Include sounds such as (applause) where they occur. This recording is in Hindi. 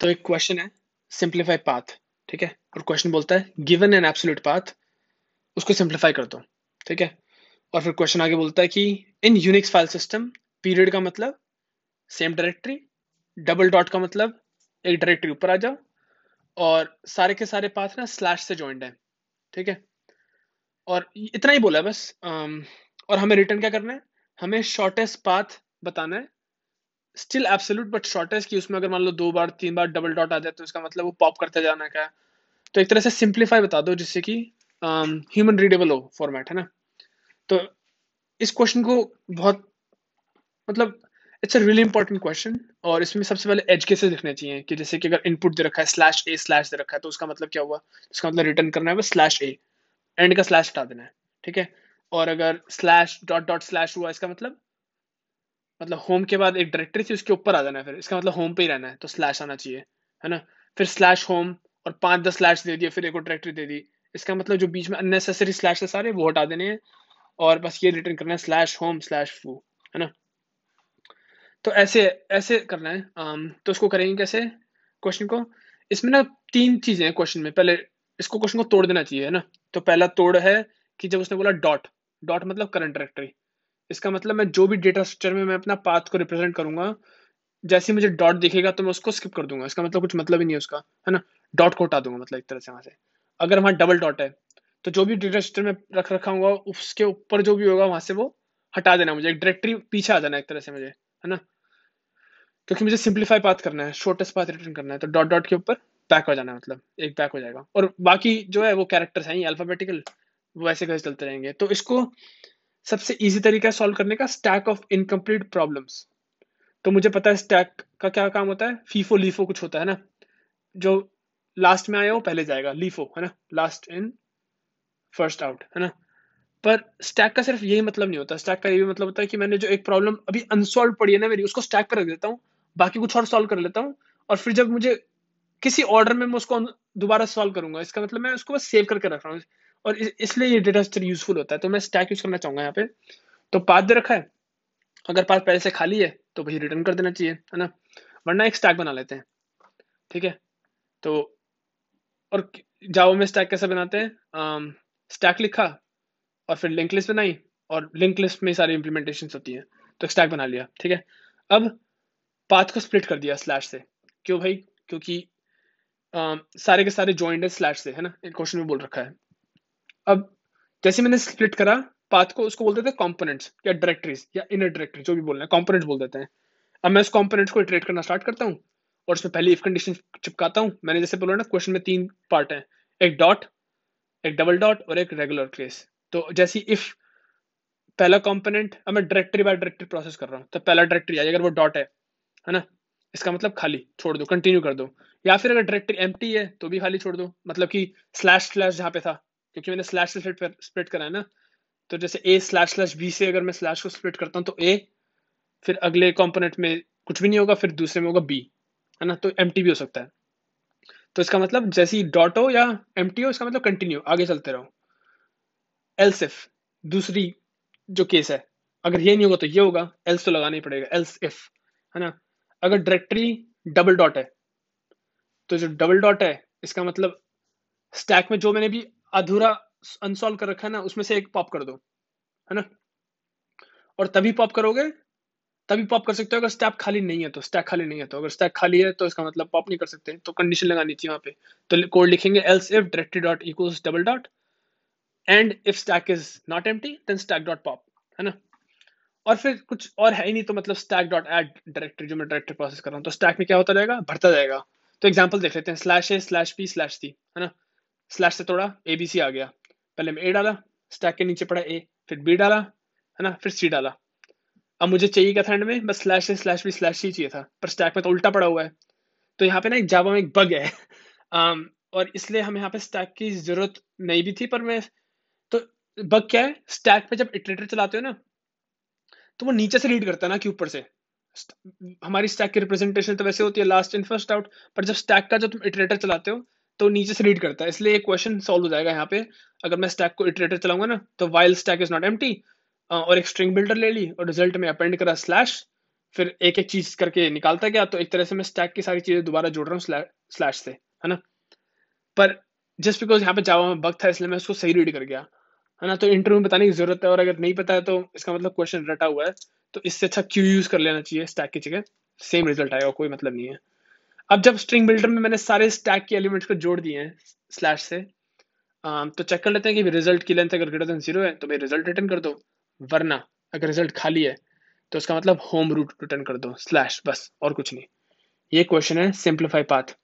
तो एक क्वेश्चन है सिंप्लीफाई पाथ ठीक है? और क्वेश्चन बोलता है गिवन एन एब्सोल्यूट पाथ उसको सिंप्लीफाई कर दो, ठीक है? और फिर क्वेश्चन आगे बोलता है कि in Unix file system period का मतलब सेम डायरेक्टरी डबल डॉट का मतलब एक डायरेक्टरी ऊपर आ जाओ, और सारे के सारे पाथ ना स्लैश से ज्वाइंट है, ठीक है? और इतना ही बोला है बस और हमें रिटर्न क्या करना है? हमें शॉर्टेस्ट पाथ बताना है स्टिल एब्सोल्यूट बट शॉर्टेस्ट की उसमें अगर मान लो दो बार, तीन बार डबल डॉट आ जाए तो इसका मतलब वो पॉप करते जाना क्या तो एक तरह से सिंप्लीफाई बता दो जिससे कि ह्यूमन रीडेबल हो फॉर्मेट है ना? तो इस क्वेश्चन को बहुत मतलब it's a really important question और इसमें सबसे पहले एज केसेस लिखने चाहिए कि जैसे कि अगर इनपुट दे रखा है स्लैश ए स्लैश दे रखा है तो उसका मतलब क्या हुआ? उसका मतलब रिटर्न करना है वो स्लैश ए एंड का स्लैश हटा देना है, ठीक है? और अगर स्लैश डॉट डॉट स्लैश हुआ, इसका मतलब मतलब होम के बाद एक डायरेक्टरी थी उसके ऊपर आ जाना है फिर। इसका मतलब होम पे ही रहना है तो स्लैश आना चाहिए है ना? फिर स्लैश होम और पाँच दस स्लैश दे दिए फिर एक और डायरेक्टरी दे दी। इसका मतलब जो बीच में अननेसेसरी स्लैश है सारे वो हटा देने हैं और बस ये रिटर्न करना है स्लैश होम स्लैश फू है ना? तो ऐसे ऐसे करना है। um, तो उसको करेंगे कैसे? क्वेश्चन को? इसमें ना तीन चीज़ें हैं क्वेश्चन में। पहले इसको क्वेश्चन को तोड़ देना चाहिए है ना? तो पहला तोड़ है कि जब उसने बोला डॉट डॉट मतलब करंट डायरेक्टरी इसका मतलब मैं जो भी डेटा स्ट्रक्चर में मैं अपना पाथ को रिप्रेजेंट करूँगा, जैसे मुझे डॉट दिखेगा तो मैं उसको स्किप कर दूँगा। इसका मतलब कुछ मतलब ही नहीं है उसका, है ना? डॉट को हटा दूँगा मतलब एक तरह से वहाँ से। अगर वहाँ डबल डॉट है तो जो भी डेटा स्ट्रक्चर में रख रखा होगा, उसके ऊपर जो भी होगा वहाँ से वो हटा देना मुझे, एक डायरेक्टरी पीछे आ जाना एक तरह से मुझे, है ना? क्योंकि मुझे सिंप्लीफाई पाथ करना है शॉर्टेस्ट पाथ रिटर्न करना है तो डॉट डॉट के ऊपर बैक हो जाना मतलब एक बैक हो जाएगा। और बाकी जो है वो कैरेक्टर्स हैं अल्फाबेटिकल वैसे कैसे चलते रहेंगे। तो इसको सबसे इजी तरीका सॉल्व करने का स्टैक ऑफ़ इनकम्प्लीट प्रॉब्लम्स तो मुझे पता है स्टैक का क्या काम होता है? फीफो लीफो कुछ होता है ना? जो लास्ट में आया वो पहले जाएगा लीफो है ना? लास्ट इन फ़र्स्ट आउट है ना? पर स्टैक का सिर्फ़ यही मतलब नहीं होता। स्टैक का ये मतलब होता है कि मैंने जो एक प्रॉब्लम अभी अनसॉल्व पड़ी है ना मेरी, उसको स्टैक पर रख देता हूँ, बाकी कुछ और सॉल्व कर लेता हूँ, और फिर जब मुझे किसी ऑर्डर में मैं उसको दोबारा सॉल्व करूँगा, इसका मतलब मैं उसको बस सेव करके रख रहा हूँ। और इसलिए ये डेटा स्ट्रक्चर यूजफुल होता है। तो मैं स्टैक यूज़ करना चाहूँगा यहाँ पे। तो पाथ दे रखा है। अगर पाथ पहले से खाली है तो भाई रिटर्न कर देना चाहिए है ना? वरना एक स्टैक बना लेते हैं। ठीक है? तो और जाओ में स्टैक कैसे बनाते हैं? स्टैक लिखा और फिर लिंक लिस्ट बनाई और लिंक लिस्ट में सारी इंप्लीमेंटेशन होती है। तो स्टैक बना लिया। ठीक है? अब पाथ को स्प्लिट कर दिया स्लैश से। क्यों भाई? क्योंकि आ, सारे के सारे ज्वाइंट है स्लैश से है ना? एक क्वेश्चन में बोल रखा है। अब जैसे मैंने स्प्लिट करा पाथ को उसको बोलते थे कॉम्पोनेंट्स या डायरेक्टरीज या इनर डायरेक्टरी जो भी बोलना है कॉम्पोनेंट्स बोल देते हैं। अब मैं उस कॉम्पोनेंट्स को इटरेट करना स्टार्ट करता हूँ और उसमें पहले इफ़ कंडीशन चिपकाता हूँ। मैंने जैसे बोला ना क्वेश्चन में तीन पार्ट है, एक डॉट एक डबल डॉट और एक रेगुलर केस तो जैसी इफ़ पहला कॉम्पोनेंट अब मैं डायरेक्टरी बाय डायरेक्टरी प्रोसेस कर रहा हूँ तो पहला डायरेक्टरी आई अगर वो डॉट है है ना? इसका मतलब खाली, छोड़ दो कंटिन्यू कर दो। या फिर अगर डायरेक्टरी एम है तो भी खाली छोड़ दो। मतलब कि स्लैश स्लैश जहाँ पे था क्योंकि मैंने स्लैश से स्प्लिट करा है ना। तो जैसे ए स्लैश स्लैश बी से अगर मैं स्लैश को स्प्लिट करता हूँ तो ए फिर अगले कंपोनेंट में कुछ भी नहीं होगा, फिर दूसरे में होगा बी है ना? तो एमटी भी हो सकता है। तो इसका मतलब जैसे ही डॉट हो या एम हो, इसका मतलब कंटिन्यू आगे चलते रहो। एल्स इफ़ दूसरी जो केस है, अगर ये नहीं होगा तो ये होगा एल्स तो लगाना ही पड़ेगा एल्स इफ़ है ना? अगर डायरेक्टरी डबल डॉट है तो जो डबल डॉट है, इसका मतलब स्टैक में जो मैंने भी अधूरा अनसॉल्व कर रखा है ना, उसमें से एक पॉप कर दो, है ना? और तभी पॉप करोगे, तभी पॉप कर सकते हो, अगर स्टैक खाली नहीं है तो। स्टैक खाली नहीं है तो। अगर स्टैक खाली है तो इसका मतलब पॉप नहीं कर सकते तो कंडीशन लगानी चाहिए वहाँ पे। तो कोड लिखेंगे else if directory dot equals double dot and if stack is not empty then stack dot pop है ना? और फिर कुछ और है ही नहीं तो मतलब स्टैक डॉट एड डायरेक्टरी जो मैं डायरेक्टरी प्रोसेस कर रहा हूँ तो स्टैक में क्या होता रहेगा भरता जाएगा। तो एग्ज़ाम्पल देख लेते हैं slash A slash P slash C है ना? स्लैश से तोड़ा ए बी सी आ गया। पहले मैं ए डाला स्टैक के नीचे पड़ा ए फिर बी डाला है ना फिर सी डाला। अब मुझे चाहिए क्या था एंड में? बस स्लैश से स्लैश भी स्लैश ही चाहिए था पर स्टैक में तो उल्टा पड़ा हुआ है। तो यहाँ पे ना एक जावा में एक बग है। (laughs) Um, और इसलिए हम यहाँ पे स्टैक की ज़रूरत नहीं भी थी पर मैं तो बग क्या है? स्टैक पे जब इटरेटर चलाते हो ना तो वो नीचे से रीड करता है ना कि ऊपर से। हमारी स्टैक की रिप्रेजेंटेशन तो वैसे होती है लास्ट इन फ़र्स्ट आउट पर जब स्टैक का जब तुम इटरेटर चलाते हो तो नीचे से रीड करता है। इसलिए एक क्वेश्चन सॉल्व हो जाएगा यहाँ पे। अगर मैं स्टैक को इटरेटर चलाऊँगा ना तो while stack is not empty और एक स्ट्रिंग बिल्डर ले ली और रिज़ल्ट में अपेंड करा स्लैश फिर एक एक चीज़ करके निकालता गया तो एक तरह से मैं स्टैक की सारी चीज़ें दोबारा जोड़ रहा हूँ स्लैश से, है ना? पर जस्ट बिकॉज़ यहाँ पे जावा में बग था, इसलिए मैं उसको सही रीड कर गया, है ना? तो इंटरव्यू में बताने की ज़रूरत है, और अगर नहीं पता है तो इसका मतलब क्वेश्चन रटा हुआ है। तो इससे अच्छा क्यू यूज़ कर लेना चाहिए स्टैक की जगह। सेम रिज़ल्ट आएगा, कोई मतलब नहीं है। अब जब स्ट्रिंग बिल्डर में मैंने सारे स्टैक के एलिमेंट्स को जोड़ दिए हैं स्लैश से तो चेक कर लेते हैं कि रिज़ल्ट की लेंथ अगर ग्रेटर देन ज़ीरो है तो भाई रिज़ल्ट रिटर्न कर दो, वरना अगर रिज़ल्ट खाली है तो उसका मतलब होम रूट रिटर्न कर दो स्लैश बस, और कुछ नहीं। ये क्वेश्चन है सिंप्लीफाई पाथ